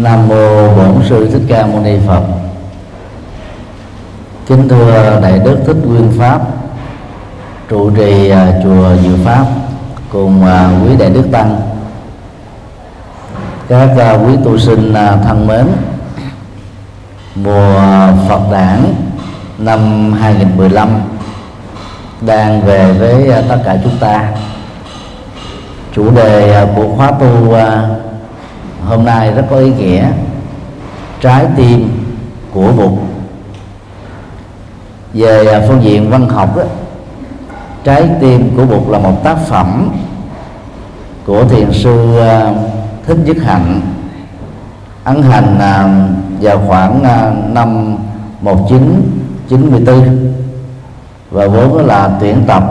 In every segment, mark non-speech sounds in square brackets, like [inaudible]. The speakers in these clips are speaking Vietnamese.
Nam mô Bổn sư Thích Ca Mâu Ni Phật. Kính thưa đại đức Thích Nguyên Pháp, trụ trì à, chùa Diệu Pháp cùng à, quý đại đức tăng, các à, quý tu sinh thân mến. Mùa Phật đản năm 2015 đang về với tất cả chúng ta. Chủ đề của khóa tu hôm nay rất có ý nghĩa. Trái tim của bụt. Về à, phương diện văn học đó, trái tim của bụt là một tác phẩm của thiền sư à, thích nhất hạnh. Ấn hành à, vào khoảng năm 1994 và vốn là tuyển tập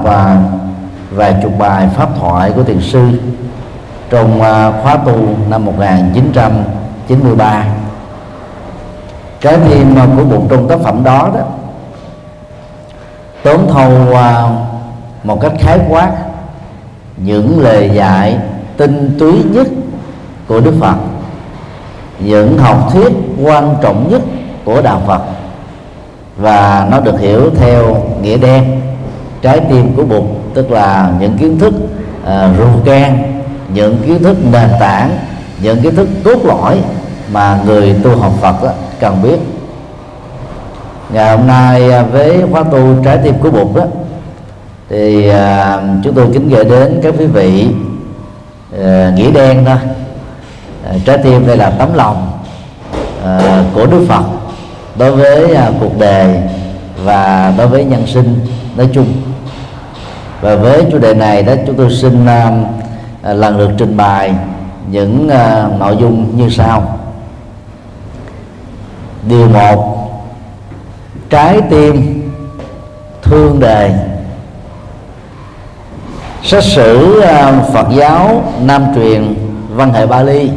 vài chục bài pháp thoại của thiền sư trong à, khóa tu năm 1993 cái thêm của một trong tác phẩm đó đó tóm thâu à, một cách khái quát những lời dạy tinh túy nhất của Đức Phật những học thuyết quan trọng nhất của đạo Phật và nó được hiểu theo nghĩa đen. Trái tim của Bụt tức là những kiến thức à, uh, ruột gan những kiến thức nền tảng những kiến thức cốt lõi mà người tu học Phật đó, cần biết. Ngày hôm nay à, với khóa tu trái tim của Bụt đó thì à, chúng tôi kính gửi đến các quý vị à, nghĩa đen thôi. À, trái tim đây là tấm lòng à, của Đức Phật đối với à, cuộc đời và đối với nhân sinh nói chung. Và với chủ đề này đó chúng tôi xin À, À, lần lượt trình bày những à, nội dung như sau. Điều một, trái tim thương đề. Sách sử à, Phật giáo Nam truyền văn hệ Bali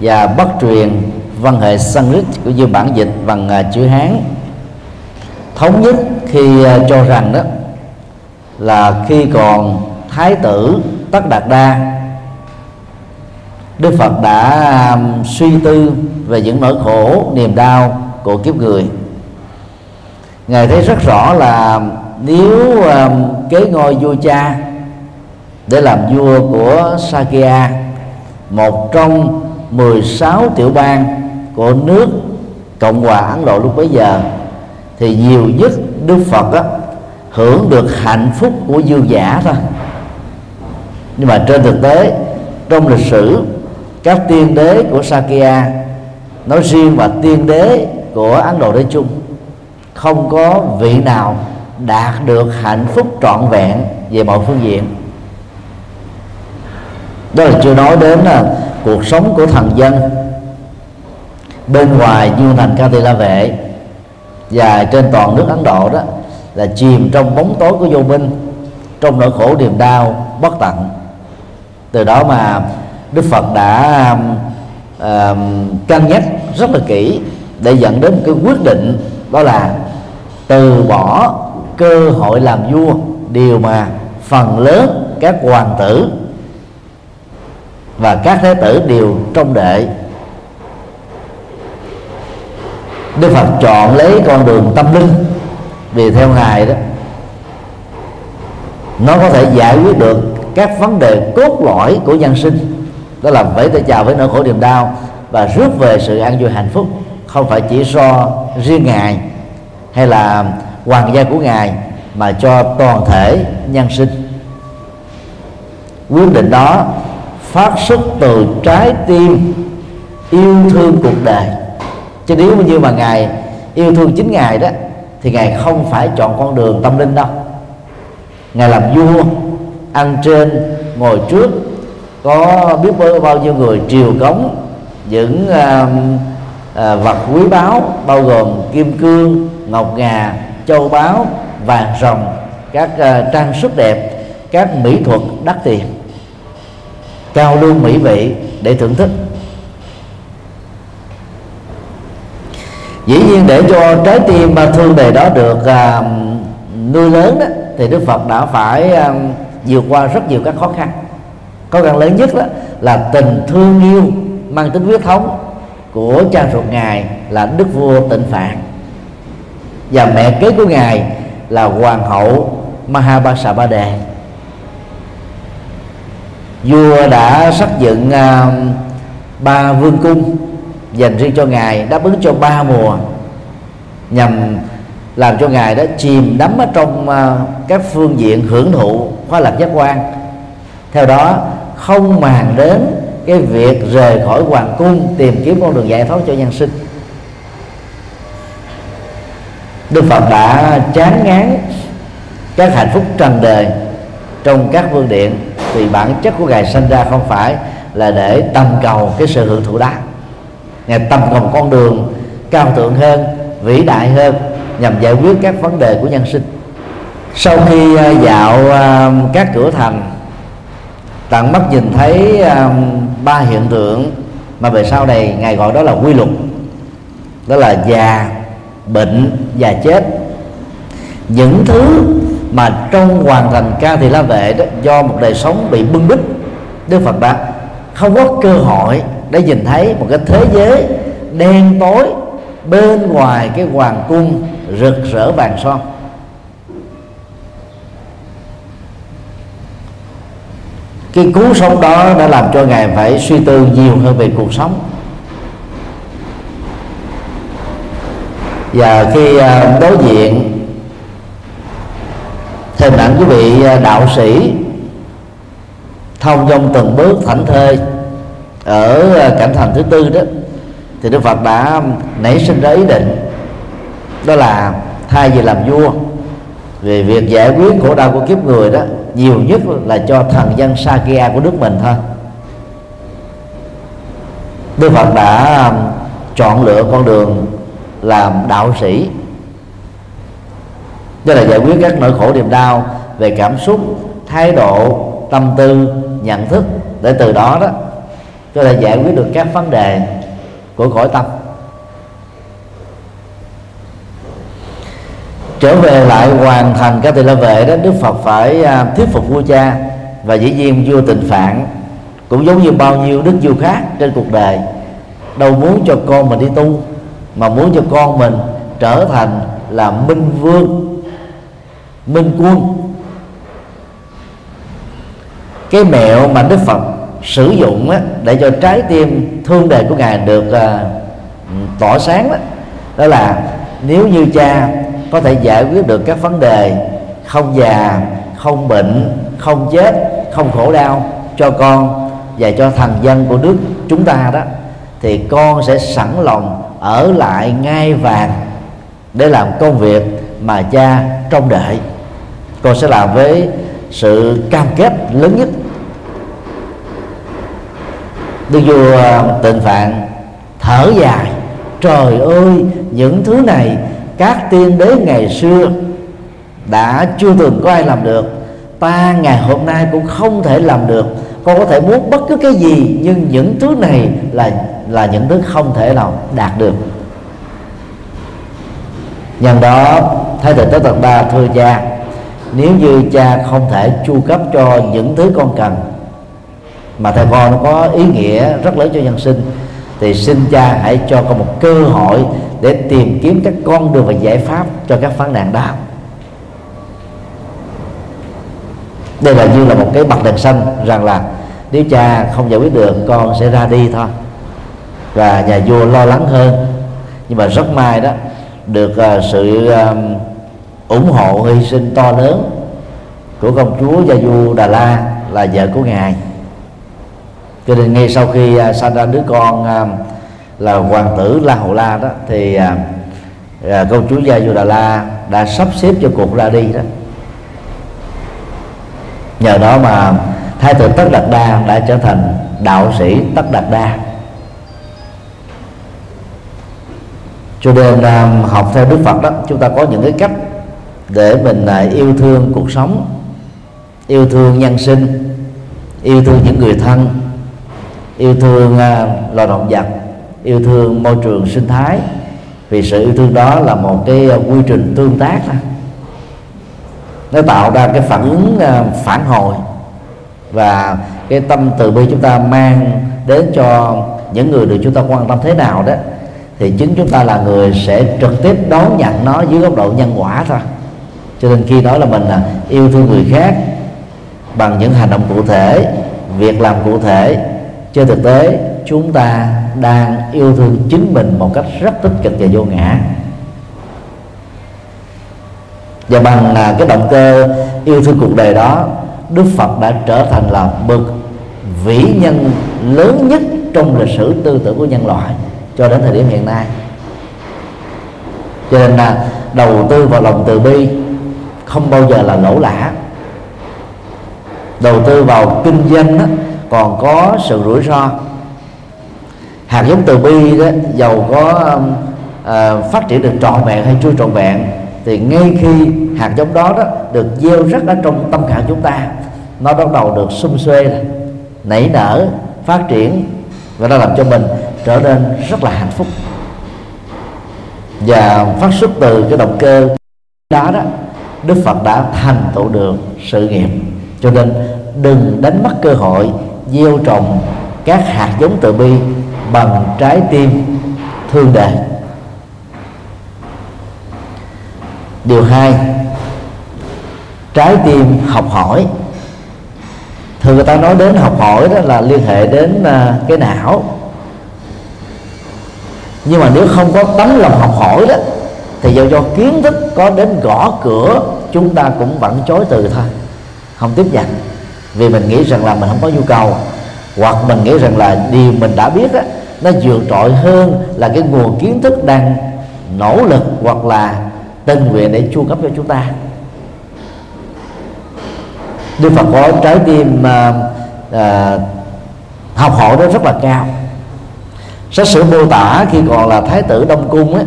và Bắc truyền văn hệ Sanskrit cũng như bản dịch bằng chữ Hán. Thống nhất khi cho rằng đó là khi còn thái tử tất đạt đa. Đức phật đã um, suy tư về những nỗi khổ niềm đau của kiếp người. Ngài thấy rất rõ là nếu um, kế ngôi vua cha để làm vua của Sakya một trong 16 tiểu bang của nước Cộng hòa Ấn Độ lúc bấy giờ thì nhiều nhất Đức Phật á, hưởng được hạnh phúc của dương giả thôi nhưng mà trên thực tế, trong lịch sử, các tiên đế của Sakya, nói riêng và tiên đế của Ấn Độ nói chung, không có vị nào đạt được hạnh phúc trọn vẹn về mọi phương diện. Đó là chưa nói đến là cuộc sống của thần dân bên ngoài như thành ca tỳ la vệ và trên toàn nước ấn độ đó là chìm trong bóng tối của vô minh, trong nỗi khổ niềm đau, bất tận từ đó mà đức phật đã uh, cân nhắc rất là kỹ để dẫn đến một cái quyết định đó là từ bỏ cơ hội làm vua điều mà phần lớn các hoàng tử và các thế tử đều trong đệ Đức Phật chọn lấy con đường tâm linh vì theo ngài đó. Nó có thể giải quyết được các vấn đề cốt lõi của nhân sinh. Đó là vẫy tay chào với nỗi khổ niềm đau và rước về sự an vui hạnh phúc, không phải chỉ do riêng ngài hay là hoàng gia của ngài mà cho toàn thể nhân sinh. Quyết định đó phát xuất từ trái tim yêu thương cuộc đời. Chứ nếu như mà ngài yêu thương chính ngài đó, thì ngài không phải chọn con đường tâm linh đâu. Ngài làm vua ăn trên ngồi trước. Có biết bao, bao nhiêu người triều cống những uh, uh, vật quý báu bao gồm kim cương ngọc ngà châu báu vàng rồng các uh, trang sức đẹp các mỹ thuật đắt tiền. Cao lương mỹ vị để thưởng thức. Dĩ nhiên để cho trái tim mà thương đề đó được uh, nuôi lớn đó thì đức phật đã phải uh, vượt qua rất nhiều các khó khăn. Khó khăn lớn nhất đó là tình thương yêu mang tính huyết thống của cha ruột ngài là đức vua tịnh phạn. Và mẹ kế của ngài là hoàng hậu Mahabasabade vua đã xác dựng uh, ba vương cung dành riêng cho ngài đáp ứng cho ba mùa nhằm làm cho ngài đó chìm đắm ở trong uh, các phương diện hưởng thụ khóa lạc giác quan. Theo đó, không màng đến cái việc rời khỏi hoàng cung tìm kiếm con đường giải thoát cho nhân sinh. Đức Phật đã chán ngán các hạnh phúc trần đời trong các vương điện vì bản chất của ngài sinh ra không phải là để tầm cầu cái sự hưởng thụ đó. Ngài tầm cầu một con đường cao thượng hơn, vĩ đại hơn nhằm giải quyết các vấn đề của nhân sinh sau khi à, dạo à, các cửa thành, tận mắt nhìn thấy à, ba hiện tượng mà về sau này ngài gọi đó là quy luật. Đó là già, bệnh và chết. Những thứ mà trong hoàn thành ca thì la vệ đó, do một đời sống bị bưng bít, đức phật đã không có cơ hội để nhìn thấy một cái thế giới đen tối bên ngoài cái hoàng cung rực rỡ vàng son. Cái cú sống đó đã làm cho ngài phải suy tư nhiều hơn về cuộc sống. Và khi à, đối diện hình ảnh của vị à, đạo sĩ thông trong từng bước thảnh thơi ở à, cảnh thành thứ tư đó, thì Đức Phật đã nảy sinh ra ý định, đó là thay vì làm vua về việc giải quyết khổ đau của kiếp người đó, nhiều nhất là cho thần dân Sakya của nước mình thôi. Đức Phật đã um, chọn lựa con đường làm đạo sĩ. Đó là giải quyết các nỗi khổ niềm đau về cảm xúc, thái độ, tâm tư, nhận thức. Để từ đó đó, có thể giải quyết được các vấn đề của khỏi tâm. Trở về lại hoàn thành các tỳ la vệ đó đức phật phải à, thuyết phục vua cha và dĩ nhiên vua tịnh phạn. Cũng giống như bao nhiêu đức vua khác trên cuộc đời đâu muốn cho con mình đi tu mà muốn cho con mình trở thành là minh vương minh quân. Cái mẹo mà đức phật sử dụng á, để cho trái tim thương đề của ngài được à, tỏ sáng đó, đó là nếu như cha có thể giải quyết được các vấn đề không già, không bệnh, không chết, không khổ đau cho con và cho thần dân của nước chúng ta đó, thì con sẽ sẵn lòng ở lại ngai vàng để làm công việc mà cha trông đợi. Con sẽ làm với sự cam kết lớn nhất. Đức vua tịnh phạn thở dài, trời ơi, những thứ này các tiên đế ngày xưa đã chưa từng có ai làm được. Ta ngày hôm nay cũng không thể làm được. Con có thể muốn bất cứ cái gì, nhưng những thứ này là là những thứ không thể nào đạt được. Nhân đó, thái tử tới tật ba thưa cha, nếu như cha không thể chu cấp cho những thứ con cần mà theo con nó có ý nghĩa rất lớn cho nhân sinh, thì xin cha hãy cho con một cơ hội để tìm kiếm các con đường và giải pháp cho các phán nạn đó. Đây là như là một cái bậc đèn xanh rằng là nếu cha không giải quyết được con sẽ ra đi thôi. Và nhà vua lo lắng hơn. Nhưng mà rất may đó được uh, sự uh, ủng hộ hy sinh to lớn của công chúa gia du đà la là vợ của ngài. Cho nên ngay sau khi ờ, uh, sinh ra đứa con uh, là hoàng tử la hầu la đó thì à, à, công chúa gia du đà la đã sắp xếp cho cuộc ra đi đó. Nhờ đó mà thái tử tất đạt đa đã trở thành đạo sĩ tất đạt đa. Cho nên um, học theo đức phật đó chúng ta có những cái cách để mình à, yêu thương cuộc sống yêu thương nhân sinh yêu thương những người thân yêu thương loài động vật yêu thương môi trường sinh thái vì sự yêu thương đó là một cái ờ, quy trình tương tác đó. nó tạo ra cái phản ứng ờ, phản hồi và cái tâm từ bi chúng ta mang đến cho những người được chúng ta quan tâm thế nào đó, thì chính chúng ta là người sẽ trực tiếp đón nhận nó dưới góc độ nhân quả thôi cho nên khi nói là mình là yêu thương người khác bằng những hành động cụ thể, việc làm cụ thể, trên thực tế chúng ta đang yêu thương chính mình một cách rất tích cực và vô ngã. Và bằng à, cái động cơ yêu thương cuộc đời đó đức phật đã trở thành là bậc vĩ nhân lớn nhất trong lịch sử tư tưởng của nhân loại cho đến thời điểm hiện nay. Cho nên là đầu tư vào lòng từ bi không bao giờ là lỗ lã. Đầu tư vào kinh doanh đó, còn có sự rủi ro hạt giống từ bi đó giàu có uh, phát triển được trọn vẹn hay chưa trọn vẹn thì ngay khi hạt giống đó đó được gieo rất ở trong tâm khảm chúng ta nó bắt đầu được xung xuê nảy nở phát triển và nó làm cho mình trở nên rất là hạnh phúc. Và phát xuất từ cái động cơ đó đó Đức Phật đã thành tựu được sự nghiệp. Cho nên đừng đánh mất cơ hội gieo trồng các hạt giống từ bi bằng trái tim thương đề điều hai, trái tim học hỏi. Thường người ta nói đến học hỏi đó là liên hệ đến à, cái não. Nhưng mà nếu không có tấm lòng học hỏi đó, thì do do kiến thức có đến gõ cửa, chúng ta cũng vẫn chối từ thôi. Không tiếp nhận. Vì mình nghĩ rằng là mình không có nhu cầu, hoặc mình nghĩ rằng là điều mình đã biết á nó vượt trội hơn là cái nguồn kiến thức đang nỗ lực hoặc là tình nguyện để chu cấp cho chúng ta. Đức Phật có trái tim à, à, học hỏi đó rất là cao. Sách sử mô tả khi còn là thái tử đông cung ấy,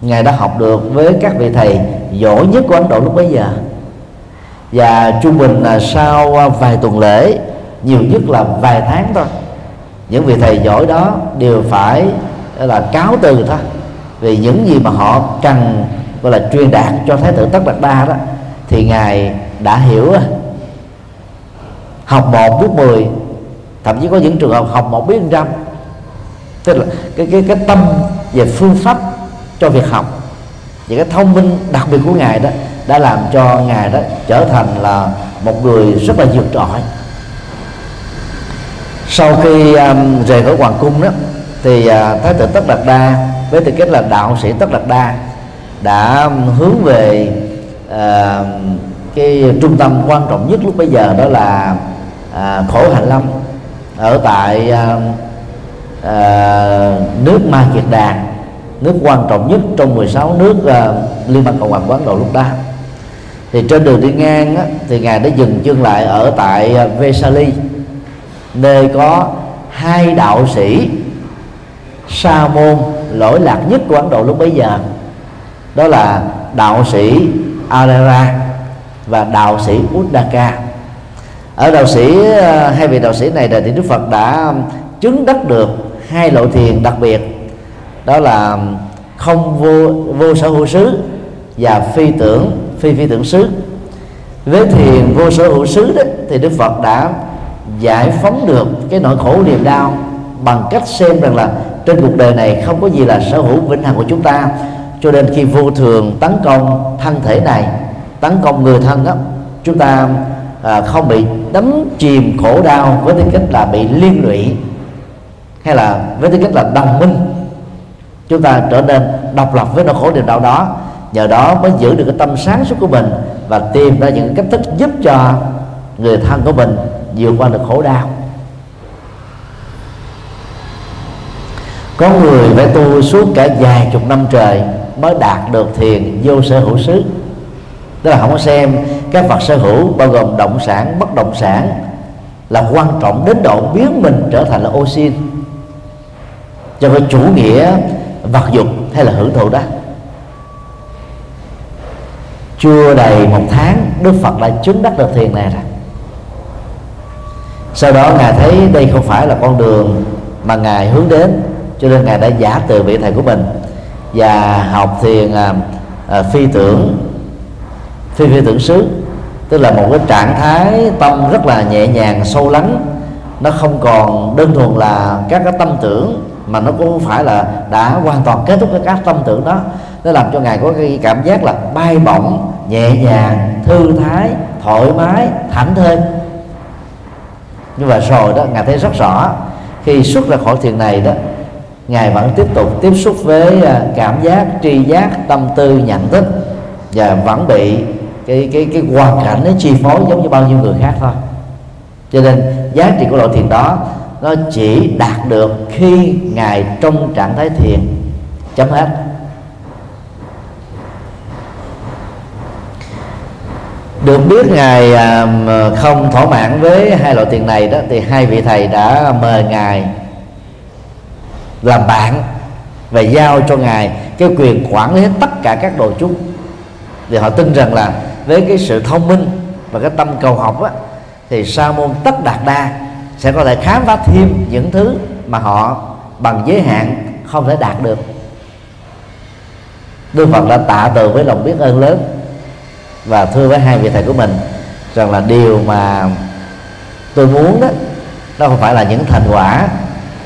ngài đã học được với các vị thầy giỏi nhất của ấn độ lúc bấy giờ. Và trung bình là sau à, vài tuần lễ nhiều nhất là vài tháng thôi những vị thầy giỏi đó đều phải là cáo từ thôi vì những gì mà họ cần, gọi là truyền đạt cho thái tử tất đạt đa đó, thì ngài đã hiểu. Học một biết mười, thậm chí có những trường hợp học một biết trăm tức là cái cái cái tâm về phương pháp cho việc học, và cái thông minh đặc biệt của ngài đó, đã làm cho ngài đó trở thành là một người rất là vượt trội sau khi um, rời khỏi hoàng cung đó thì uh, thái tử tất đạt đa với tư cách là đạo sĩ tất đạt đa đã um, hướng về uh, cái trung tâm quan trọng nhất lúc bây giờ đó là uh, khổ hạnh lâm ở tại uh, uh, nước ma kiệt đà nước quan trọng nhất trong 16 nước uh, liên bang cộng hòa quán độ lúc đó. Thì trên đường đi ngang á, thì ngài đã dừng chân lại ở tại uh, Vesali nơi có hai đạo sĩ sa môn lỗi lạc nhất của ấn độ lúc bấy giờ. Đó là đạo sĩ Alara và đạo sĩ Uddaka ở đạo sĩ ờ, hai vị đạo sĩ này thì Đức Phật đã chứng đắc được hai lộ thiền đặc biệt. Đó là không vô vô sở hữu xứ và phi tưởng, phi phi tưởng xứ. Với thiền vô sở hữu xứ đó, thì Đức Phật đã giải phóng được cái nỗi khổ niềm đau bằng cách xem rằng là trên cuộc đời này không có gì là sở hữu vĩnh hằng của chúng ta. Cho nên khi vô thường tấn công thân thể này tấn công người thân đó chúng ta à, không bị đắm chìm khổ đau với tư cách là bị liên lụy hay là với tư cách là đồng minh. Chúng ta trở nên độc lập với nỗi khổ niềm đau đó nhờ đó mới giữ được cái tâm sáng suốt của mình và tìm ra những cách thức giúp cho người thân của mình vượt qua được khổ đau. Có người phải tu suốt cả vài chục năm trời mới đạt được thiền vô sở hữu xứ. Tức là không có xem các vật sở hữu bao gồm động sản, bất động sản, là quan trọng đến độ biến mình trở thành là ô xin cho cái chủ nghĩa vật dục hay là hưởng thụ đó. Chưa đầy một tháng, đức phật đã chứng đắc được thiền này rồi sau đó ngài thấy đây không phải là con đường mà ngài hướng đến cho nên ngài đã giả từ vị thầy của mình và học thiền à, à, phi tưởng phi phi tưởng xứ. Tức là một cái trạng thái tâm rất là nhẹ nhàng sâu lắng. Nó không còn đơn thuần là các cái tâm tưởng mà nó cũng phải là đã hoàn toàn kết thúc cái các tâm tưởng đó. Nó làm cho ngài có cái cảm giác là bay bổng nhẹ nhàng thư thái thoải mái thảnh thơi nhưng mà rồi đó, ngài thấy rất rõ, khi xuất ra khỏi thiền này đó, ngài vẫn tiếp tục tiếp xúc với à, cảm giác, tri giác, tâm tư, nhận thức và vẫn bị cái cái cái hoàn cảnh nó chi phối giống như bao nhiêu người khác thôi. Cho nên giá trị của loại thiền đó, nó chỉ đạt được khi ngài trong trạng thái thiền. Chấm hết. Được biết ngài à, không thỏa mãn với hai loại tiền này đó thì hai vị thầy đã mời ngài làm bạn và giao cho ngài cái quyền quản lý hết tất cả các đồ chúng. Thì họ tin rằng là với cái sự thông minh và cái tâm cầu học á, thì sa môn tất đạt đa sẽ có thể khám phá thêm những thứ mà họ bằng giới hạn không thể đạt được. Đức Phật đã tạ từ với lòng biết ơn lớn và thưa với hai vị thầy của mình rằng là điều mà tôi muốn đó, nó không phải là những thành quả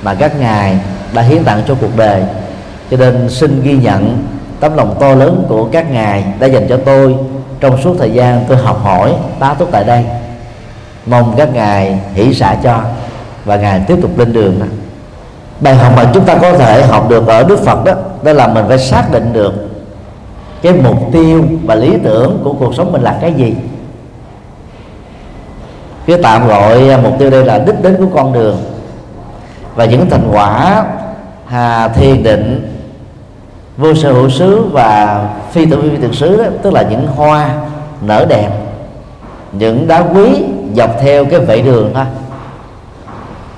mà các ngài đã hiến tặng cho cuộc đời cho nên xin ghi nhận tấm lòng to lớn của các ngài đã dành cho tôi trong suốt thời gian tôi học hỏi, tá túc tại đây mong các ngài hỷ xả cho và ngài tiếp tục lên đường đó. bài học mà chúng ta có thể học được ở đức phật đó đó là mình phải xác định được cái mục tiêu và lý tưởng của cuộc sống mình là cái gì? Cái tạm gọi à, mục tiêu đây là đích đến của con đường. Và những thành quả hà thiền định, vô sở hữu xứ và phi tử phi thực xứ đó, tức là những hoa nở đẹp, những đá quý dọc theo cái vệ đường thôi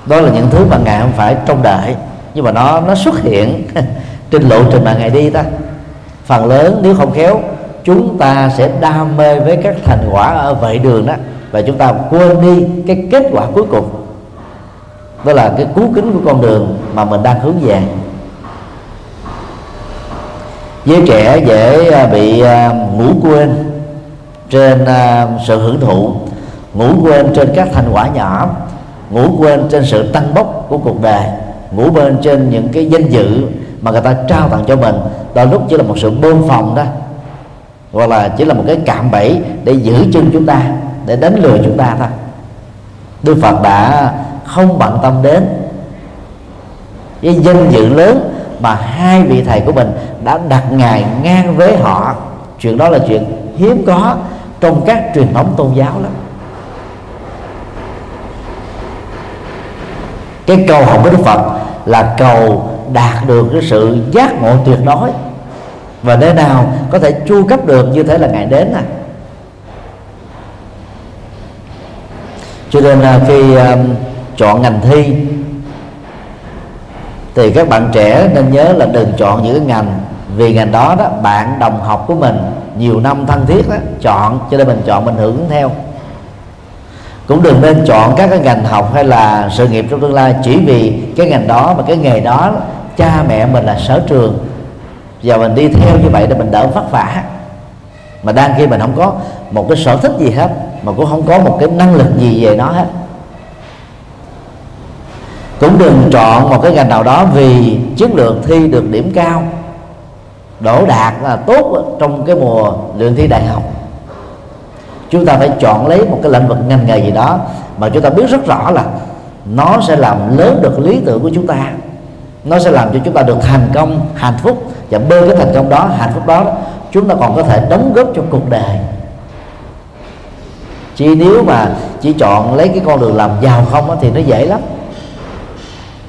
đó là những thứ mà ngài không phải trông đợi, nhưng mà nó nó xuất hiện [laughs] trên lộ trình mà ngài đi ta phần lớn nếu không khéo, chúng ta sẽ đam mê với các thành quả ở vệ đường đó, và chúng ta quên đi cái kết quả cuối cùng. Đó là cái cú kính của con đường mà mình đang hướng về. Giới trẻ dễ à, bị à, ngủ quên trên à, sự hưởng thụ, ngủ quên trên các thành quả nhỏ, ngủ quên trên sự tăng bốc của cuộc đời, ngủ bên trên những cái danh dự mà người ta trao tặng cho mình đôi lúc chỉ là một sự bơm phòng đó, hoặc là chỉ là một cái cạm bẫy để giữ chân chúng ta, để đánh lừa chúng ta thôi. Đức Phật đã không bận tâm đến cái danh dự lớn mà hai vị thầy của mình đã đặt ngài ngang với họ. Chuyện đó là chuyện hiếm có trong các truyền thống tôn giáo lắm. Cái cầu học với đức phật là cầu đạt được cái sự giác ngộ tuyệt đối và nơi nào có thể chu cấp được như thế là ngài đến này. cho nên là khi um, chọn ngành thi thì các bạn trẻ nên nhớ là đừng chọn những cái ngành vì ngành đó đó bạn đồng học của mình nhiều năm thân thiết đó chọn cho nên mình chọn mình hưởng theo cũng đừng nên chọn các cái ngành học hay là sự nghiệp trong tương lai chỉ vì cái ngành đó và cái nghề đó cha mẹ mình là sở trường. Và mình đi theo như vậy để mình đỡ vất vả. Mà đang khi mình không có một cái sở thích gì hết, mà cũng không có một cái năng lực gì về nó hết. Cũng đừng chọn một cái ngành nào đó vì chiến lược thi được điểm cao, đỗ đạt là tốt trong cái mùa luyện thi đại học. Chúng ta phải chọn lấy một cái lĩnh vực ngành nghề gì đó mà chúng ta biết rất rõ là nó sẽ làm lớn được lý tưởng của chúng ta nó sẽ làm cho chúng ta được thành công, hạnh phúc và bên cái thành công đó, hạnh phúc đó. Chúng ta còn có thể đóng góp cho cuộc đời. Chỉ nếu mà chỉ chọn lấy cái con đường làm giàu không thì nó dễ lắm.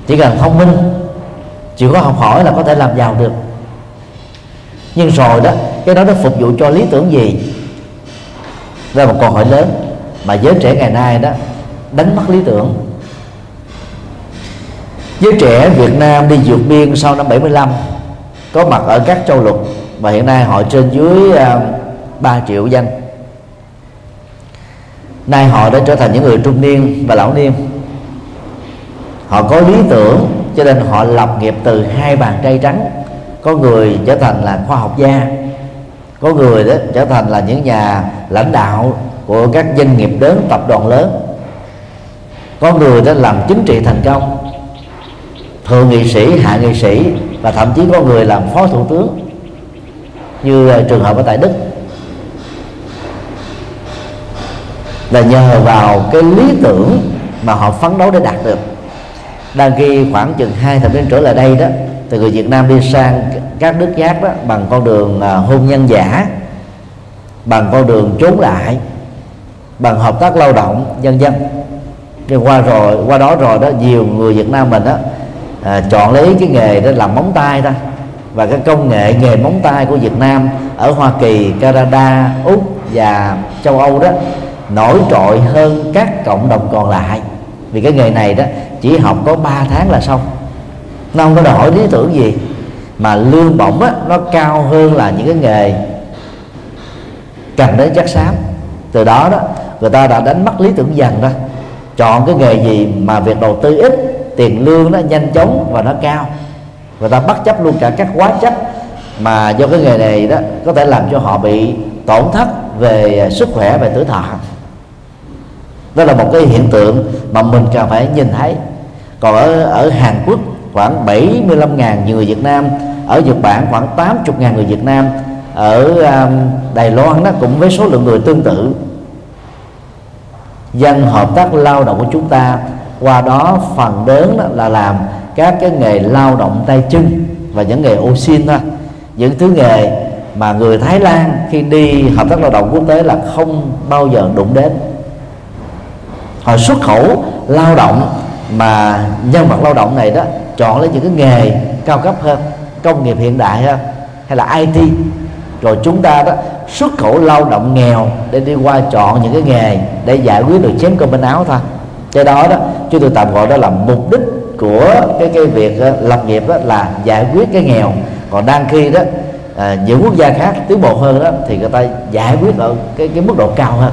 Chỉ cần thông minh chỉ có học hỏi là có thể làm giàu được. Nhưng rồi đó, cái đó nó phục vụ cho lý tưởng gì? Đây là một câu hỏi lớn mà giới trẻ ngày nay đó, đánh mất lý tưởng giới trẻ Việt Nam đi vượt biên sau năm 75 có mặt ở các châu lục và hiện nay họ trên dưới à, 3 triệu danh. nay họ đã trở thành những người trung niên và lão niên. Họ có lý tưởng, cho nên họ lập nghiệp từ hai bàn tay trắng. Có người trở thành là khoa học gia, có người đó trở thành là những nhà lãnh đạo của các doanh nghiệp lớn, tập đoàn lớn. Có người đã làm chính trị thành công thượng nghị sĩ, hạ nghị sĩ và thậm chí có người làm phó thủ tướng như ờ, trường hợp ở tại đức. Là nhờ vào cái lý tưởng mà họ phấn đấu để đạt được. Đang khi khoảng chừng hai thập niên trở lại đây đó, từ người Việt Nam đi sang các nước khác đó bằng con đường ờ, hôn nhân giả, bằng con đường trốn lại, bằng hợp tác lao động, dân dân. Nhưng qua rồi, qua đó rồi đó, nhiều người Việt Nam mình đó à, chọn lấy cái nghề đó làm móng tay thôi. Và cái công nghệ nghề móng tay của Việt Nam ở Hoa Kỳ, Canada, Úc và châu Âu đó nổi trội hơn các cộng đồng còn lại. Vì cái nghề này đó chỉ học có 3 tháng là xong. Nó không có đòi hỏi lý tưởng gì. Mà lương bổng á, nó cao hơn là những cái nghề cần đến chắc xám. Từ đó đó người ta đã đánh mất lý tưởng dần đó. Chọn cái nghề gì mà việc đầu tư ít tiền lương nó nhanh chóng và nó cao. Người ta bất chấp luôn cả các quá chất mà do cái nghề này đó có thể làm cho họ bị tổn thất về sức khỏe về tuổi thọ. Đó là một cái hiện tượng mà mình cần phải nhìn thấy. Còn ở ở Hàn Quốc khoảng 75.000 người Việt Nam ở Nhật Bản khoảng 80.000 người Việt Nam ở um, Đài Loan đó cũng với số lượng người tương tự. Dân hợp tác lao động của chúng ta qua đó phần lớn đó là làm các cái nghề lao động tay chân và những nghề ô xin thôi. Những thứ nghề mà người Thái Lan khi đi hợp tác lao động quốc tế là không bao giờ đụng đến. Họ xuất khẩu lao động mà nhân vật lao động này đó chọn lấy những cái nghề cao cấp hơn, công nghiệp hiện đại hơn, hay là IT rồi chúng ta đó xuất khẩu lao động nghèo để đi qua chọn những cái nghề để giải quyết được chém cơm bên áo thôi. Cái đó đó chúng tôi tạm gọi đó là mục đích của cái cái việc ờ, lập nghiệp đó là giải quyết cái nghèo. Còn đang khi đó à, những quốc gia khác tiến bộ hơn đó thì người ta giải quyết ở cái cái mức độ cao hơn.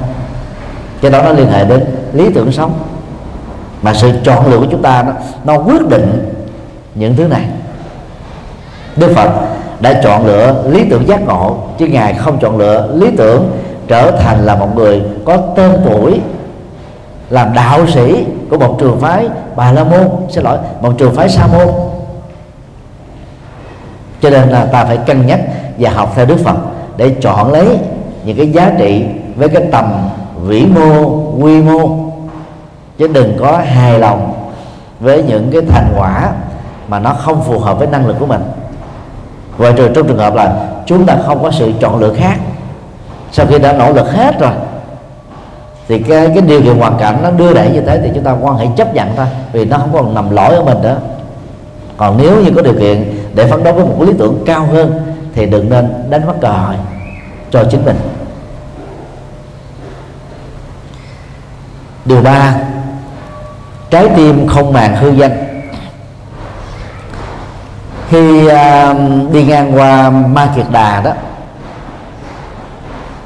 Cái đó nó liên hệ đến lý tưởng sống. Mà sự chọn lựa của chúng ta nó, nó quyết định những thứ này. Đức Phật đã chọn lựa lý tưởng giác ngộ chứ ngài không chọn lựa lý tưởng trở thành là một người có tên tuổi làm đạo sĩ của một trường phái, bà la môn, xin lỗi, một trường phái sa môn. Cho nên là ta phải cân nhắc và học theo đức phật để chọn lấy những cái giá trị với cái tầm vĩ mô, quy mô. Chứ đừng có hài lòng với những cái thành quả mà nó không phù hợp với năng lực của mình. Ngoại trừ trong trường hợp là chúng ta không có sự chọn lựa khác. Sau khi đã nỗ lực hết rồi thì cái cái điều kiện hoàn cảnh nó đưa đẩy như thế thì chúng ta quan hệ chấp nhận thôi vì nó không còn nằm lỗi ở mình nữa còn nếu như có điều kiện để phấn đấu với một lý tưởng cao hơn thì đừng nên đánh mất cơ hội cho chính mình. Điều ba trái tim không màng hư danh. Khi uh, đi ngang qua ma kiệt đà đó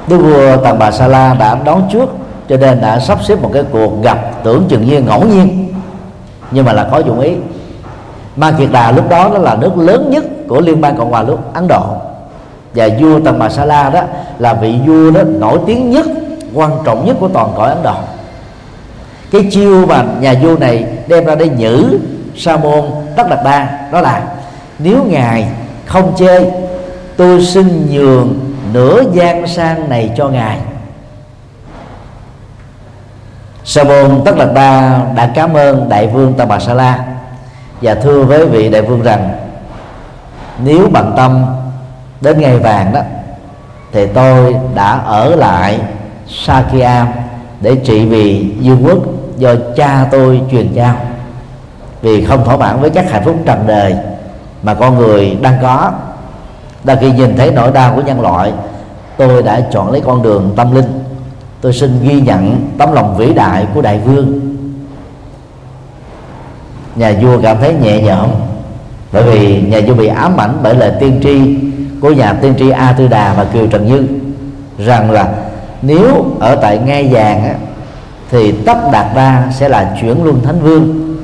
đức vua tàng bà sa la đã đón trước cho nên đã sắp xếp một cái cuộc gặp tưởng chừng như ngẫu nhiên. Nhưng mà là có dụng ý. Ma kiệt đà lúc đó nó là nước lớn nhất của liên bang cộng hòa lúc ấn độ. Và vua tần bà sa la đó là vị vua đó nổi tiếng nhất, quan trọng nhất của toàn cõi ấn độ. Cái chiêu mà nhà vua này đem ra để nhử sa môn tất đạt đa đó là, nếu ngài không chê, tôi xin nhường nửa gian sang này cho ngài sa môn tất là đa đã cảm ơn đại vương ta bà sa la. Và thưa với vị đại vương rằng, nếu bằng tâm đến ngày vàng đó, thì tôi đã ở lại Sakya để trị vì dương quốc do cha tôi truyền giao. Vì không thỏa mãn với các hạnh phúc trần đời mà con người đang có. Đang khi nhìn thấy nỗi đau của nhân loại, tôi đã chọn lấy con đường tâm linh tôi xin ghi nhận tấm lòng vĩ đại của đại vương. Nhà vua cảm thấy nhẹ nhõm bởi vì nhà vua bị ám ảnh bởi lời tiên tri của nhà tiên tri a tư đà và kiều trần như rằng là nếu ở tại ngai vàng á, thì tất đạt đa sẽ là chuyển luân thánh vương.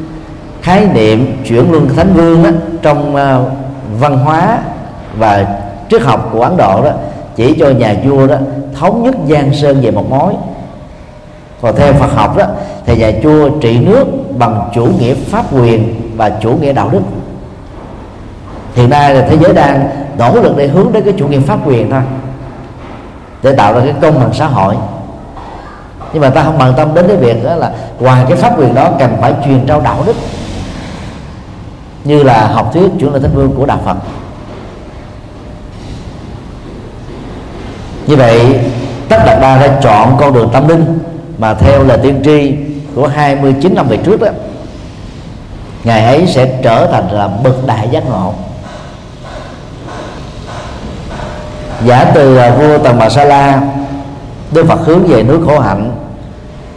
Khái niệm chuyển luân thánh vương đó, trong uh, văn hóa và triết học của ấn độ đó chỉ cho nhà vua đó thống nhất giang sơn về một mối. Còn theo Phật học đó, thì nhà chùa trị nước bằng chủ nghĩa pháp quyền và chủ nghĩa đạo đức. Hiện nay là thế giới đang nỗ lực để hướng đến cái chủ nghĩa pháp quyền thôi, để tạo ra cái công bằng xã hội. Nhưng mà ta không bận tâm đến cái việc đó là ngoài cái pháp quyền đó cần phải truyền trao đạo đức, như là học thuyết chuyển lên thánh vương của đạo phật. Như vậy, tất đạt đa đã chọn con đường tâm linh mà theo là tiên tri của 29 năm về trước đó ngày ấy sẽ trở thành là bậc đại giác ngộ. Giả từ à, vua tần bà sa la, đức phật hướng về núi khổ hạnh,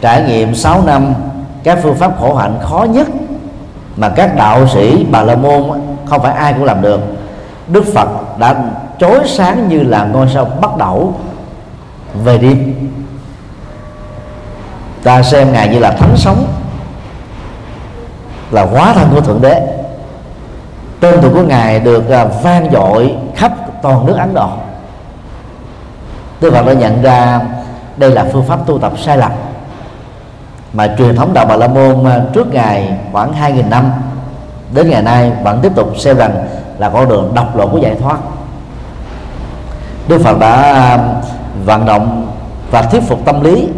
trải nghiệm 6 năm các phương pháp khổ hạnh khó nhất mà các đạo sĩ bà la môn không phải ai cũng làm được. Đức phật đã chói sáng như là ngôi sao bắt đầu về đêm. Ta xem ngài như là thánh sống, là hóa thân của thượng đế. Tên tuổi của ngài được à, vang dội khắp toàn nước ấn độ. Đức Phật đã nhận ra đây là phương pháp tu tập sai lầm mà truyền thống đạo Bà La Môn à, trước ngày khoảng 2.000 năm đến ngày nay vẫn tiếp tục xem rằng là con đường độc lộ của giải thoát. Đức Phật đã à, vận động và thuyết phục tâm lý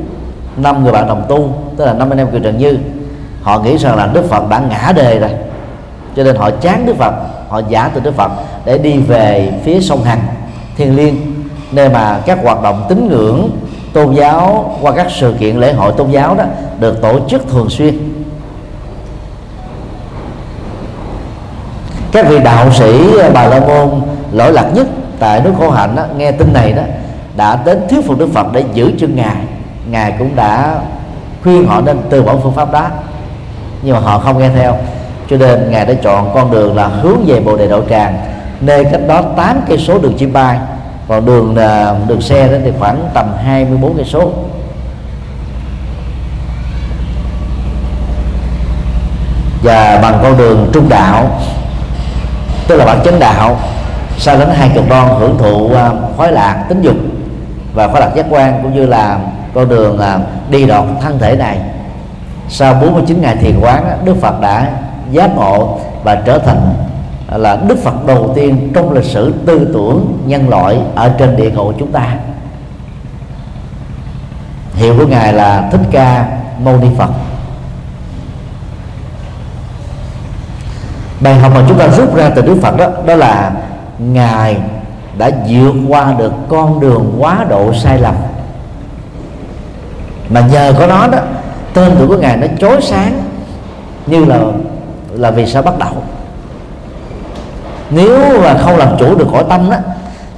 năm người bạn đồng tu, tức là năm anh em kiều trần như. Họ nghĩ rằng là Đức Phật đã ngã đề rồi, cho nên họ chán Đức Phật, họ giả từ Đức Phật để đi về phía sông Hằng, Thiên Liên, nơi mà các hoạt động tín ngưỡng, tôn giáo qua các sự kiện lễ hội tôn giáo đó được tổ chức thường xuyên. Các vị đạo sĩ bà la môn lỗi lạc nhất tại nước khổ hạnh đó, nghe tin này đó đã đến thuyết phục đức phật để giữ chân ngài. Ngài cũng đã khuyên họ nên từ bỏ phương pháp đó. Nhưng mà họ không nghe theo. Cho nên ngài đã chọn con đường là hướng về bồ đề đậu tràng nơi cách đó 8 cây số đường chim bay còn đường à, đường xe đó thì khoảng tầm 24 cây số. Và bằng con đường trung đạo tức là bản chánh đạo sau đến hai cực đoan hưởng thụ à, khoái lạc, tính dục và khoái lạc giác quan cũng như là con đường à, đi đọt thân thể này. Sau 49 ngày thiền quán Đức Phật đã giác ngộ và trở thành à, là Đức Phật đầu tiên trong lịch sử tư tưởng nhân loại ở trên địa cầu chúng ta. Hiệu của ngài là Thích Ca Mâu Ni Phật. Bài học mà chúng ta rút ra từ Đức Phật đó đó là ngài đã vượt qua được con đường quá độ sai lầm. Mà nhờ có nó đó, tên tuổi của ngài nó chói sáng, như là là vì sao bắt đầu. Nếu mà không làm chủ được cõi tâm đó,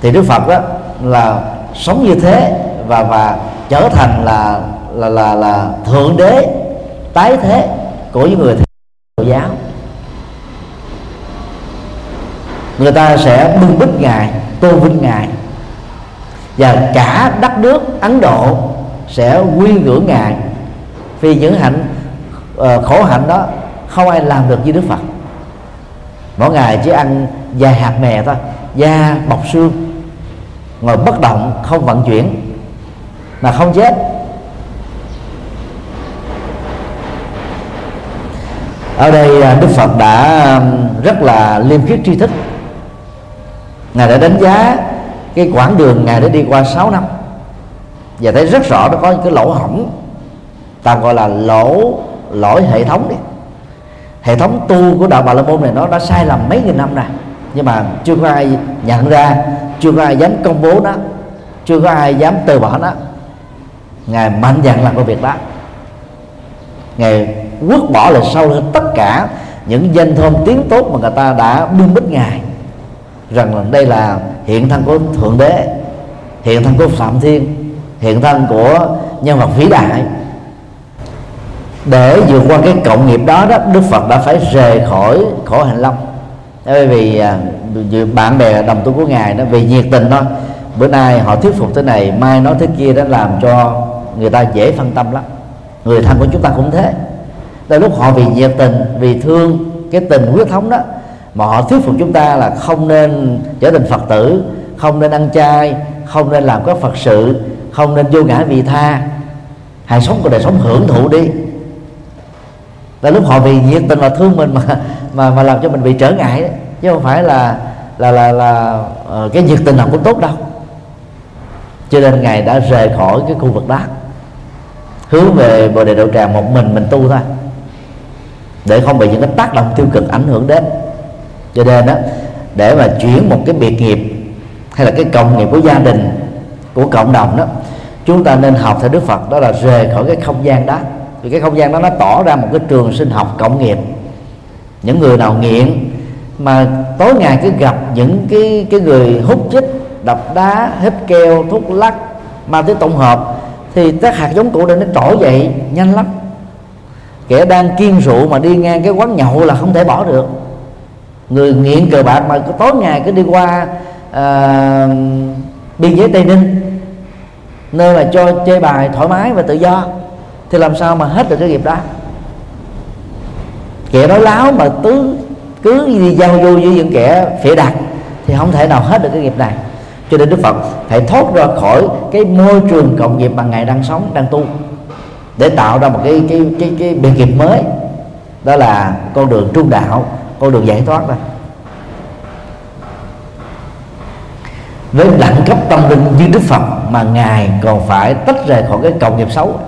thì Đức Phật đó là sống như thế và và trở thành là là là là thượng đế, tái thế của những người theo giáo. Người ta sẽ bưng bít ngài tôn vinh ngài. Và cả đất nước ấn độ sẽ quy ngưỡng ngài. Vì những hạnh uh, khổ hạnh đó không ai làm được như đức phật. Mỗi ngày chỉ ăn vài hạt mè thôi da bọc xương ngồi bất động không vận chuyển mà không chết. Ở đây ờ, đức phật đã rất là liêm khiết tri thức ngài đã đánh giá cái quãng đường ngài đã đi qua 6 năm. Và thấy rất rõ nó có những cái lỗ hỏng ta gọi là lỗ, lỗi hệ thống đi. Hệ thống tu của đạo bà la môn này nó đã sai lầm mấy nghìn năm rồi nhưng mà chưa có ai nhận ra, chưa có ai dám công bố nó, chưa có ai dám từ bỏ nó. Ngài mạnh dạn làm cái việc đó. Ngài quất bỏ lại sau hơn tất cả những danh thơm tiếng tốt mà người ta đã bưng bít ngài rằng là đây là hiện thân của thượng đế, hiện thân của phạm thiên, hiện thân của nhân vật vĩ đại. Để vượt qua cái cộng nghiệp đó đó, đức phật đã phải rời khỏi khổ hành long bởi vì à, bạn bè đồng tu của ngài đó, vì nhiệt tình thôi. bữa nay họ thuyết phục thế này, mai nói thế kia đã làm cho người ta dễ phân tâm lắm. Người thân của chúng ta cũng thế. Tại lúc họ vì nhiệt tình, vì thương cái tình huyết thống đó mà họ thuyết phục chúng ta là không nên trở thành phật tử, không nên ăn chay, không nên làm các phật sự, không nên vô ngã vị tha. Hãy sống cuộc đời sống hưởng thụ đi. Là lúc họ vì nhiệt tình và thương mình mà mà mà làm cho mình bị trở ngại đấy chứ không phải là là là là ờ, cái nhiệt tình nào cũng tốt đâu. Cho nên ngài đã rời khỏi cái khu vực đó, hướng về bồ đề đậu tràng một mình mình tu thôi, để không bị những cái tác động tiêu cực ảnh hưởng đến cho nên đó để mà chuyển một cái biệt nghiệp hay là cái cộng nghiệp của gia đình, của cộng đồng đó, chúng ta nên học theo Đức Phật, đó là rời khỏi cái không gian đó. Vì cái không gian đó nó tỏ ra một cái trường sinh học cộng nghiệp. Những người nào nghiện mà tối ngày cứ gặp những cái cái người hút chích, đập đá hít keo, thuốc lắc, ma túy tổng hợp, thì các hạt giống cũ này nó trỗi dậy, nhanh lắm. Kẻ đang kiên rượu mà đi ngang cái quán nhậu là không thể bỏ được người nghiện cờ bạc mà cứ tối ngày cứ đi qua à, biên giới tây ninh nơi mà cho chơi bài thoải mái và tự do thì làm sao mà hết được cái nghiệp đó? Kẻ nói láo mà tứ cứ đi giao du với những kẻ phỉ đặt thì không thể nào hết được cái nghiệp này. Cho nên đức phật phải thoát ra khỏi cái môi trường cộng nghiệp mà ngài đang sống đang tu để tạo ra một cái cái cái cái biệt nghiệp mới. Đó là con đường trung đạo con đường giải thoát này với đẳng cấp tâm linh như đức phật mà ngài còn phải tách rời khỏi cái cộng nghiệp xấu.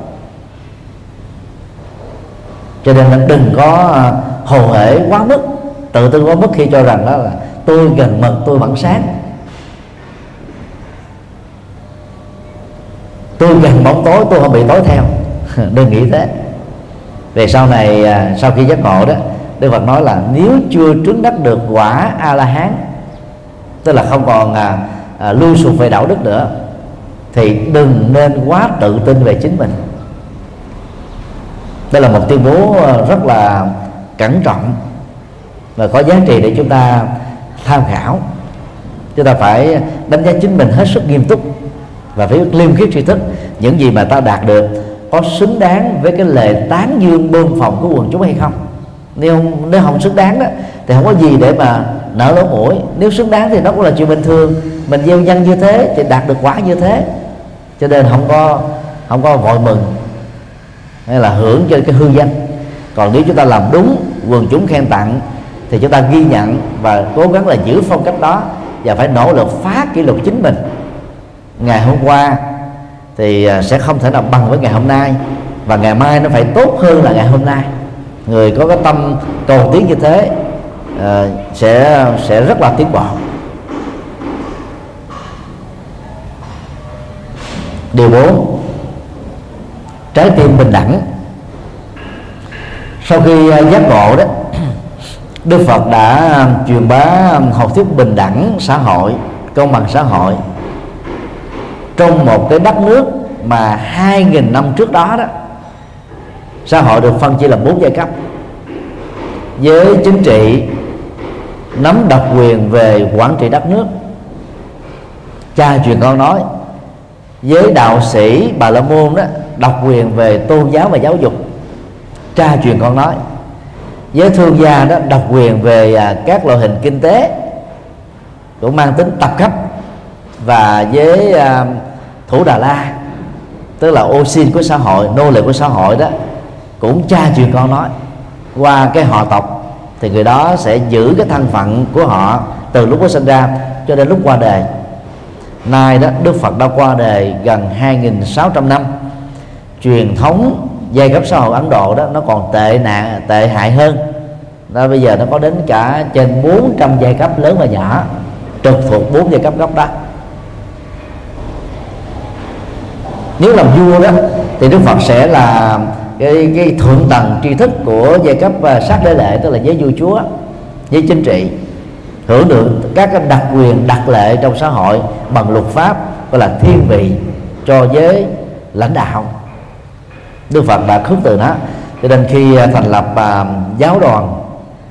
Cho nên là đừng có à, hồ hể quá mức, tự tin quá mức khi cho rằng đó là tôi gần mật tôi vẫn sáng. Tôi gần bóng tối, tôi không bị tối theo. [laughs] Đừng nghĩ thế. Về sau này à, sau khi giác ngộ đó Đức Phật nói là nếu chưa trứng đắc được quả A La Hán tức là không còn à, à, lưu sụp về đạo đức nữa thì đừng nên quá tự tin về chính mình. Đây là một tuyên bố à, rất là cẩn trọng và có giá trị để chúng ta tham khảo. Chúng ta phải đánh giá chính mình hết sức nghiêm túc và phải liêm khiết tri thức. Những gì mà ta đạt được có xứng đáng với cái lời tán dương bơm phòng của quần chúng hay không? Nếu không, nếu không xứng đáng đó thì không có gì để mà nở lỗ mũi. Nếu xứng đáng thì nó cũng là chuyện bình thường. Mình gieo nhân như thế thì đạt được quả như thế. Cho nên không có không có vội mừng. Hay là hưởng cho cái hư danh. Còn nếu chúng ta làm đúng quần chúng khen tặng thì chúng ta ghi nhận và cố gắng là giữ phong cách đó và phải nỗ lực phá kỷ lục chính mình. Ngày hôm qua thì à, sẽ không thể nào bằng với ngày hôm nay và ngày mai nó phải tốt hơn là ngày hôm nay người có cái tâm cầu tiến như thế à, sẽ sẽ rất là tiến bộ. Điều bốn trái tim bình đẳng. Sau khi à, giác ngộ đó Đức Phật đã à, truyền bá à, học thuyết bình đẳng xã hội công bằng xã hội trong một cái đất nước mà hai nghìn năm trước đó đó xã hội được phân chia làm bốn giai cấp. Với chính trị nắm độc quyền về quản trị đất nước. Cha truyền con nói với đạo sĩ bà la môn đó, độc quyền về tôn giáo và giáo dục. Cha truyền con nói với thương gia đó, độc quyền về à, các loại hình kinh tế cũng mang tính tập cấp và với à, thủ đà la, tức là ô xin của xã hội, nô lệ của xã hội đó cũng cha truyền con nói. Qua cái họ tộc, thì người đó sẽ giữ cái thân phận của họ từ lúc có sinh ra cho đến lúc qua đời. Nay đó, Đức Phật đã qua đời gần 2.600 năm. Truyền thống giai cấp xã hội Ấn Độ đó, nó còn tệ nạn tệ hại hơn. Đó, bây giờ nó có đến cả trên 400 giai cấp lớn và nhỏ, trực thuộc bốn giai cấp gốc đó. Nếu làm vua đó, thì đức phật sẽ là cái, cái thượng tầng tri thức của giai cấp à, sát đế lệ tức là giới vua chúa giới chính trị hưởng được các cái đặc quyền đặc lệ trong xã hội bằng luật pháp gọi là thiên vị cho giới lãnh đạo. Đức phật đã khước từ nó. Cho nên khi à, thành lập uh, giáo đoàn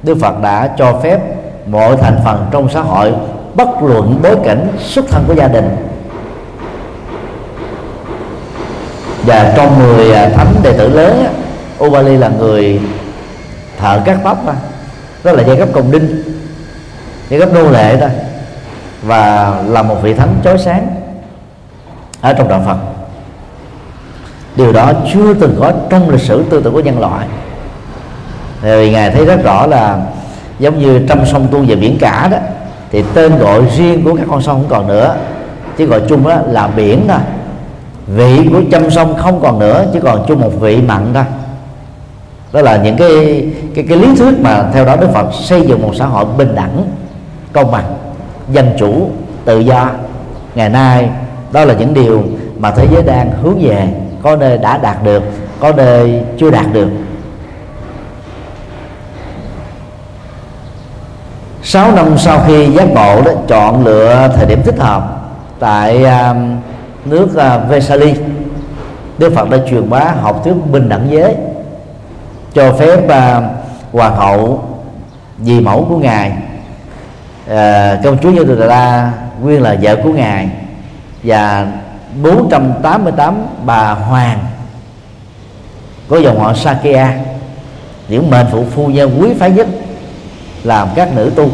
đức phật đã cho phép mọi thành phần trong xã hội bất luận bối cảnh xuất thân của gia đình và trong 10 à, thánh đệ tử lớn Ubali là người thợ cắt tóc đó, là giai cấp công đinh giai cấp nô lệ thôi. Và là một vị thánh chói sáng ở trong đạo Phật. Điều đó chưa từng có trong lịch sử tư tưởng của nhân loại. Vì ngài thấy rất rõ là giống như trăm sông tuôn về biển cả đó thì tên gọi riêng của các con sông không còn nữa chỉ gọi chung đó là biển thôi vị của chăm sông không còn nữa chỉ còn chung một vị mặn thôi. Đó là những cái cái cái lý thuyết mà theo đó Đức Phật xây dựng một xã hội bình đẳng công bằng dân chủ tự do. Ngày nay đó là những điều mà thế giới đang hướng về có nơi đã đạt được có nơi chưa đạt được. Sáu năm sau khi giác ngộ đó chọn lựa thời điểm thích hợp tại uh, nước à, uh, Vesali Đức Phật đã truyền bá học thuyết bình đẳng giới cho phép à, uh, hoàng hậu dì mẫu của ngài. Uh, công chúa Như Đà La nguyên là vợ của ngài và 488 bà hoàng có dòng họ Sakya những mệnh phụ phu nhân quý phái nhất làm các nữ tu.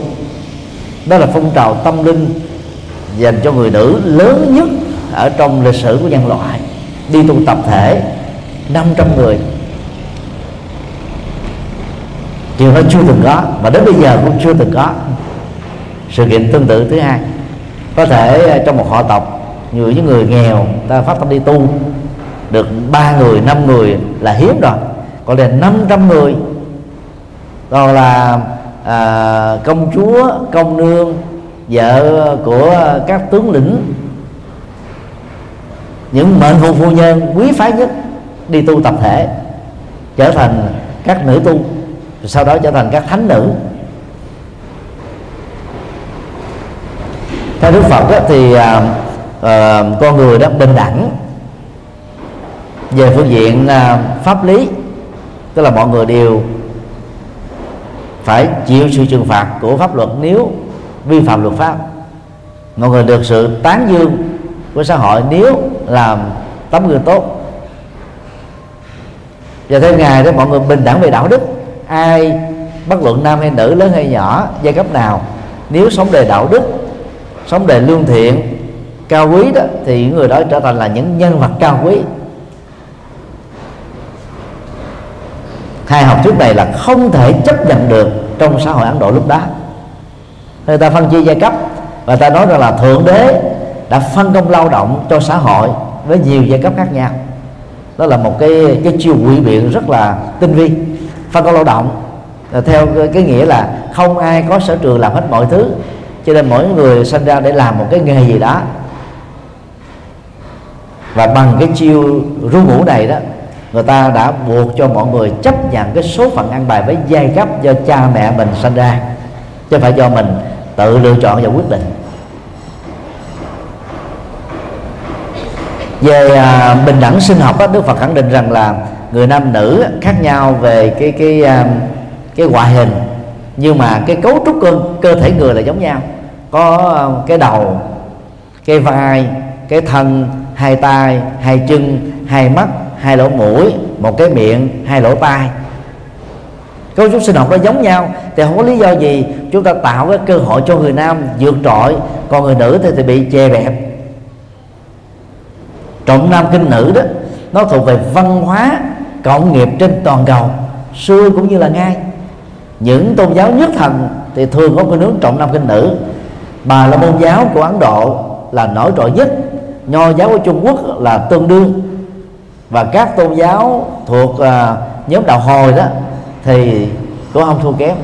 Đó là phong trào tâm linh dành cho người nữ lớn nhất ở trong lịch sử của nhân loại đi tu tập thể 500 người. Điều đó chưa từng có và đến bây giờ cũng chưa từng có. Sự kiện tương tự thứ hai. Có thể ờ, trong một họ tộc như những người nghèo ta phát tâm đi tu được ba người năm người là hiếm rồi. Còn là 500 người. Còn là à, công chúa công nương vợ của các tướng lĩnh những mệnh phụ phu nhân quý phái nhất đi tu tập thể trở thành các nữ tu sau đó trở thành các thánh nữ. Theo đức phật đó, thì à, à, con người đó bình đẳng về phương diện à, pháp lý tức là mọi người đều phải chịu sự trừng phạt của pháp luật nếu vi phạm luật pháp. Mọi người được sự tán dương của xã hội nếu làm tấm gương tốt. Và theo ngài đó, mọi người bình đẳng về đạo đức. Ai bất luận nam hay nữ, lớn hay nhỏ, giai cấp nào, nếu sống đời đạo đức, sống đời lương thiện, cao quý đó, thì những người đó trở thành là những nhân vật cao quý. Hai học thuyết này là không thể chấp nhận được trong xã hội ấn độ lúc đó. Người ta phân chia giai cấp và ta nói rằng là thượng đế đã phân công lao động cho xã hội với nhiều giai cấp khác nhau. Đó là một cái cái chiêu quỷ biện rất là tinh vi. Phân công lao động à, theo cái nghĩa là không ai có sở trường làm hết mọi thứ, cho nên mỗi người sinh ra để làm một cái nghề gì đó. Và bằng cái chiêu ru ngủ này đó, người ta đã buộc cho mọi người chấp nhận cái số phận ăn bài với giai cấp do cha mẹ mình sinh ra, chứ phải do mình tự lựa chọn và quyết định. Về à, bình đẳng sinh học đó, Đức Phật khẳng định rằng là người nam nữ khác nhau về cái cái à, cái ngoại hình. Nhưng mà cái cấu trúc cơ, cơ thể người là giống nhau. Có à, cái đầu cái vai cái thân hai tay hai chân hai mắt hai lỗ mũi một cái miệng hai lỗ tai. Cấu trúc sinh học nó giống nhau. Thì không có lý do gì chúng ta tạo cái cơ hội cho người nam vượt trội còn người nữ thì, thì bị chè bẹp trọng nam kinh nữ đó nó thuộc về văn hóa cộng nghiệp trên toàn cầu xưa cũng như là ngay. Những tôn giáo nhất thần thì thường có cái nướng trọng nam kinh nữ. Bà là môn giáo của ấn độ là nổi trội nhất nho giáo của trung quốc là tương đương. Và các tôn giáo thuộc uh, nhóm đạo hồi đó thì cũng không thua kém.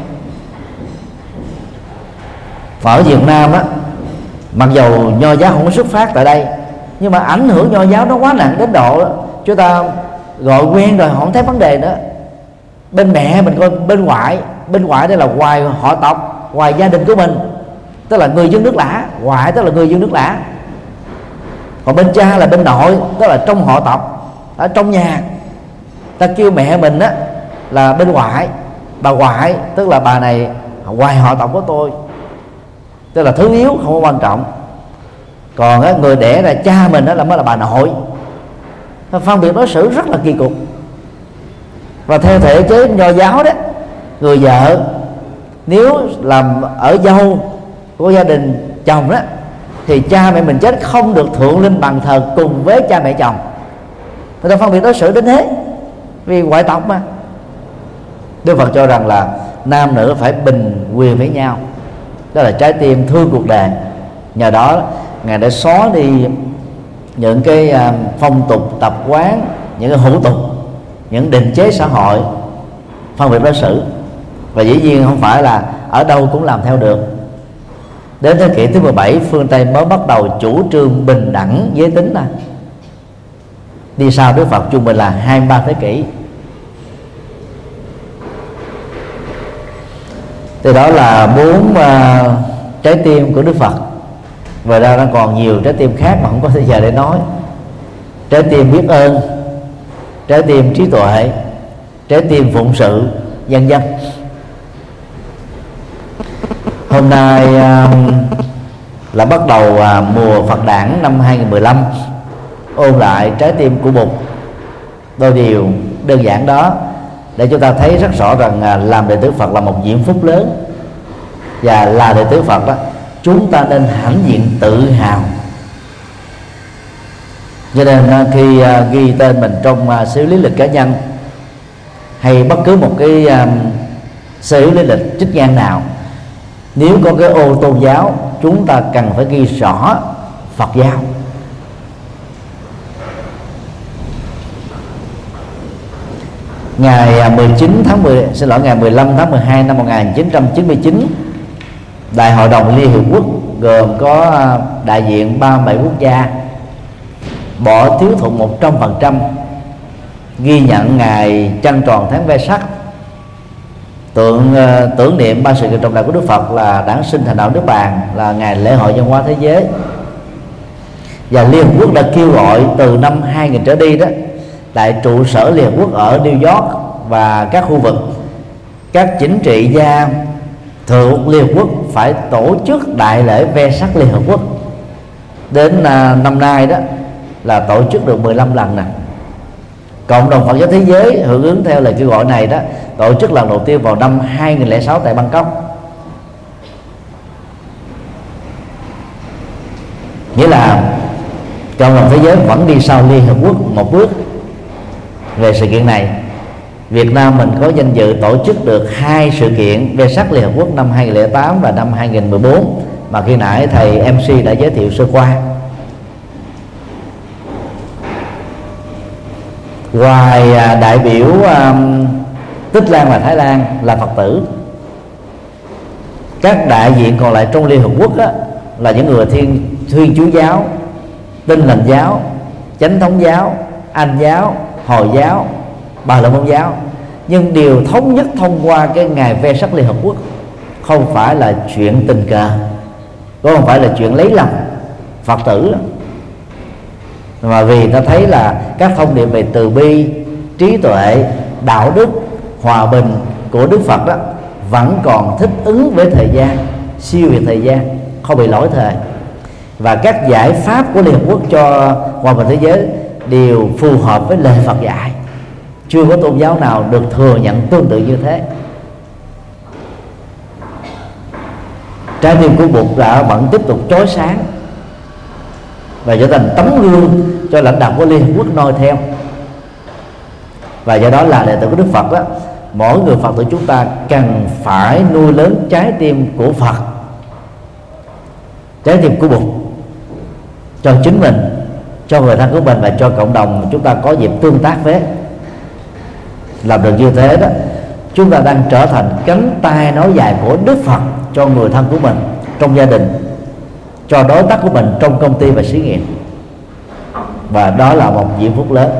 Và ở Việt Nam á mặc dầu nho giáo không có xuất phát tại đây nhưng mà ảnh hưởng nho giáo nó quá nặng đến độ đó, chúng ta gọi quen rồi không thấy vấn đề nữa. Bên mẹ mình coi bên ngoại bên ngoại đây là ngoài họ tộc ngoài gia đình của mình. Tức là người dân nước lã ngoại tức là người dân nước lã. Còn bên cha là bên nội tức là trong họ tộc ở trong nhà. Ta kêu mẹ mình á là bên ngoại bà ngoại tức là bà này ngoài họ tộc của tôi. Tức là thứ yếu không quan trọng còn á, người đẻ là cha mình đó là mới là bà nội. Phân biệt đối xử rất là kỳ cục. Và theo thể chế nho giáo đó người vợ nếu làm ở dâu của gia đình chồng đó thì cha mẹ mình chết không được thượng linh bằng thờ cùng với cha mẹ chồng. Người ta phân biệt đối xử đến thế vì ngoại tộc mà. Đức Phật cho rằng là nam nữ phải bình quyền với nhau. Đó là trái tim thương cuộc đời. Nhờ đó ngài đã xóa đi những cái à, phong tục tập quán những cái hủ tục những định chế xã hội phân biệt đối xử. Và dĩ nhiên không phải là ở đâu cũng làm theo được. Đến thế kỷ thứ 17 phương Tây mới bắt đầu chủ trương bình đẳng giới tính này đi sau Đức Phật trung bình là hai ba thế kỷ. Từ đó là bốn uh, à, trái tim của Đức Phật và ra nó còn nhiều trái tim khác mà không có thời giờ để nói. Trái tim biết ơn trái tim trí tuệ trái tim phụng sự dân dân hôm nay um, là bắt đầu uh, mùa Phật đản năm 2015 ôn lại trái tim của Bụt. Đôi điều đơn giản đó để chúng ta thấy rất rõ rằng uh, làm đệ tử Phật là một diễm phúc lớn. Và là đệ tử Phật đó chúng ta nên hãnh diện tự hào. Cho nên à, khi à, ghi tên mình trong à, xử lý lịch cá nhân, hay bất cứ một cái xử lý lịch trích ngang nào, nếu có cái ô tôn giáo, chúng ta cần phải ghi rõ Phật giáo. Ngày 19 tháng 10 xin lỗi, ngày 15 tháng 12 năm 1999 Đại hội đồng Liên Hiệp Quốc gồm có à, đại diện 37 quốc gia. Bỏ thiếu thụ 100% ghi nhận ngày trăng tròn tháng ve sắc. Tượng à, tưởng niệm ba sự kiện trọng đại của Đức Phật là đản sinh thành đạo nước bàn, là ngày lễ hội văn hóa thế giới. Và Liên Hợp Quốc đã kêu gọi từ năm 2000 trở đi đó, tại trụ sở Liên Hợp Quốc ở New York và các khu vực, các chính trị gia, thượng Liên Hợp Quốc phải tổ chức đại lễ ve sắc Liên Hợp Quốc. Đến uh, năm nay đó là tổ chức được 15 lần nè. Cộng đồng Phật giáo thế giới hưởng ứng theo lời kêu gọi này đó tổ chức lần đầu tiên vào năm 2006 tại Bangkok. Nghĩa là cộng đồng thế giới vẫn đi sau Liên Hợp Quốc một bước về sự kiện này. Việt Nam mình có danh dự tổ chức được hai sự kiện về sắc Liên Hợp Quốc năm 2008 và năm 2014 mà khi nãy thầy MC đã giới thiệu sơ qua. Ngoài à, đại biểu um, Tích Lan và Thái Lan là Phật tử. Các đại diện còn lại trong Liên Hợp Quốc đó, là những người thiên thiên chúa giáo tinh lành giáo chánh thống giáo anh giáo hồi giáo bà là môn giáo. Nhưng điều thống nhất thông qua cái ngày ve sắc liên hợp quốc không phải là chuyện tình cờ không phải là chuyện lấy lòng phật tử. Mà vì ta thấy là các thông điệp về từ bi, trí tuệ, đạo đức, hòa bình của đức phật đó vẫn còn thích ứng với thời gian, siêu việt thời gian, không bị lỗi thời. Và các giải pháp của liên hợp quốc cho hòa bình thế giới đều phù hợp với lời phật dạy chưa có tôn giáo nào được thừa nhận tương tự như thế. Trái tim của bụt đã vẫn tiếp tục chói sáng và trở thành tấm gương cho lãnh đạo của liên hợp quốc noi theo. Và do đó là đệ tử của đức phật đó mỗi người phật tử chúng ta cần phải nuôi lớn trái tim của phật. Trái tim của bụt cho chính mình, cho người thân của mình và cho cộng đồng chúng ta có dịp tương tác với làm được như thế đó, chúng ta đang trở thành cánh tay nói dài của đức phật cho người thân của mình trong gia đình, cho đối tác của mình trong công ty và xí nghiệp. Và đó là một diễn phúc lớn.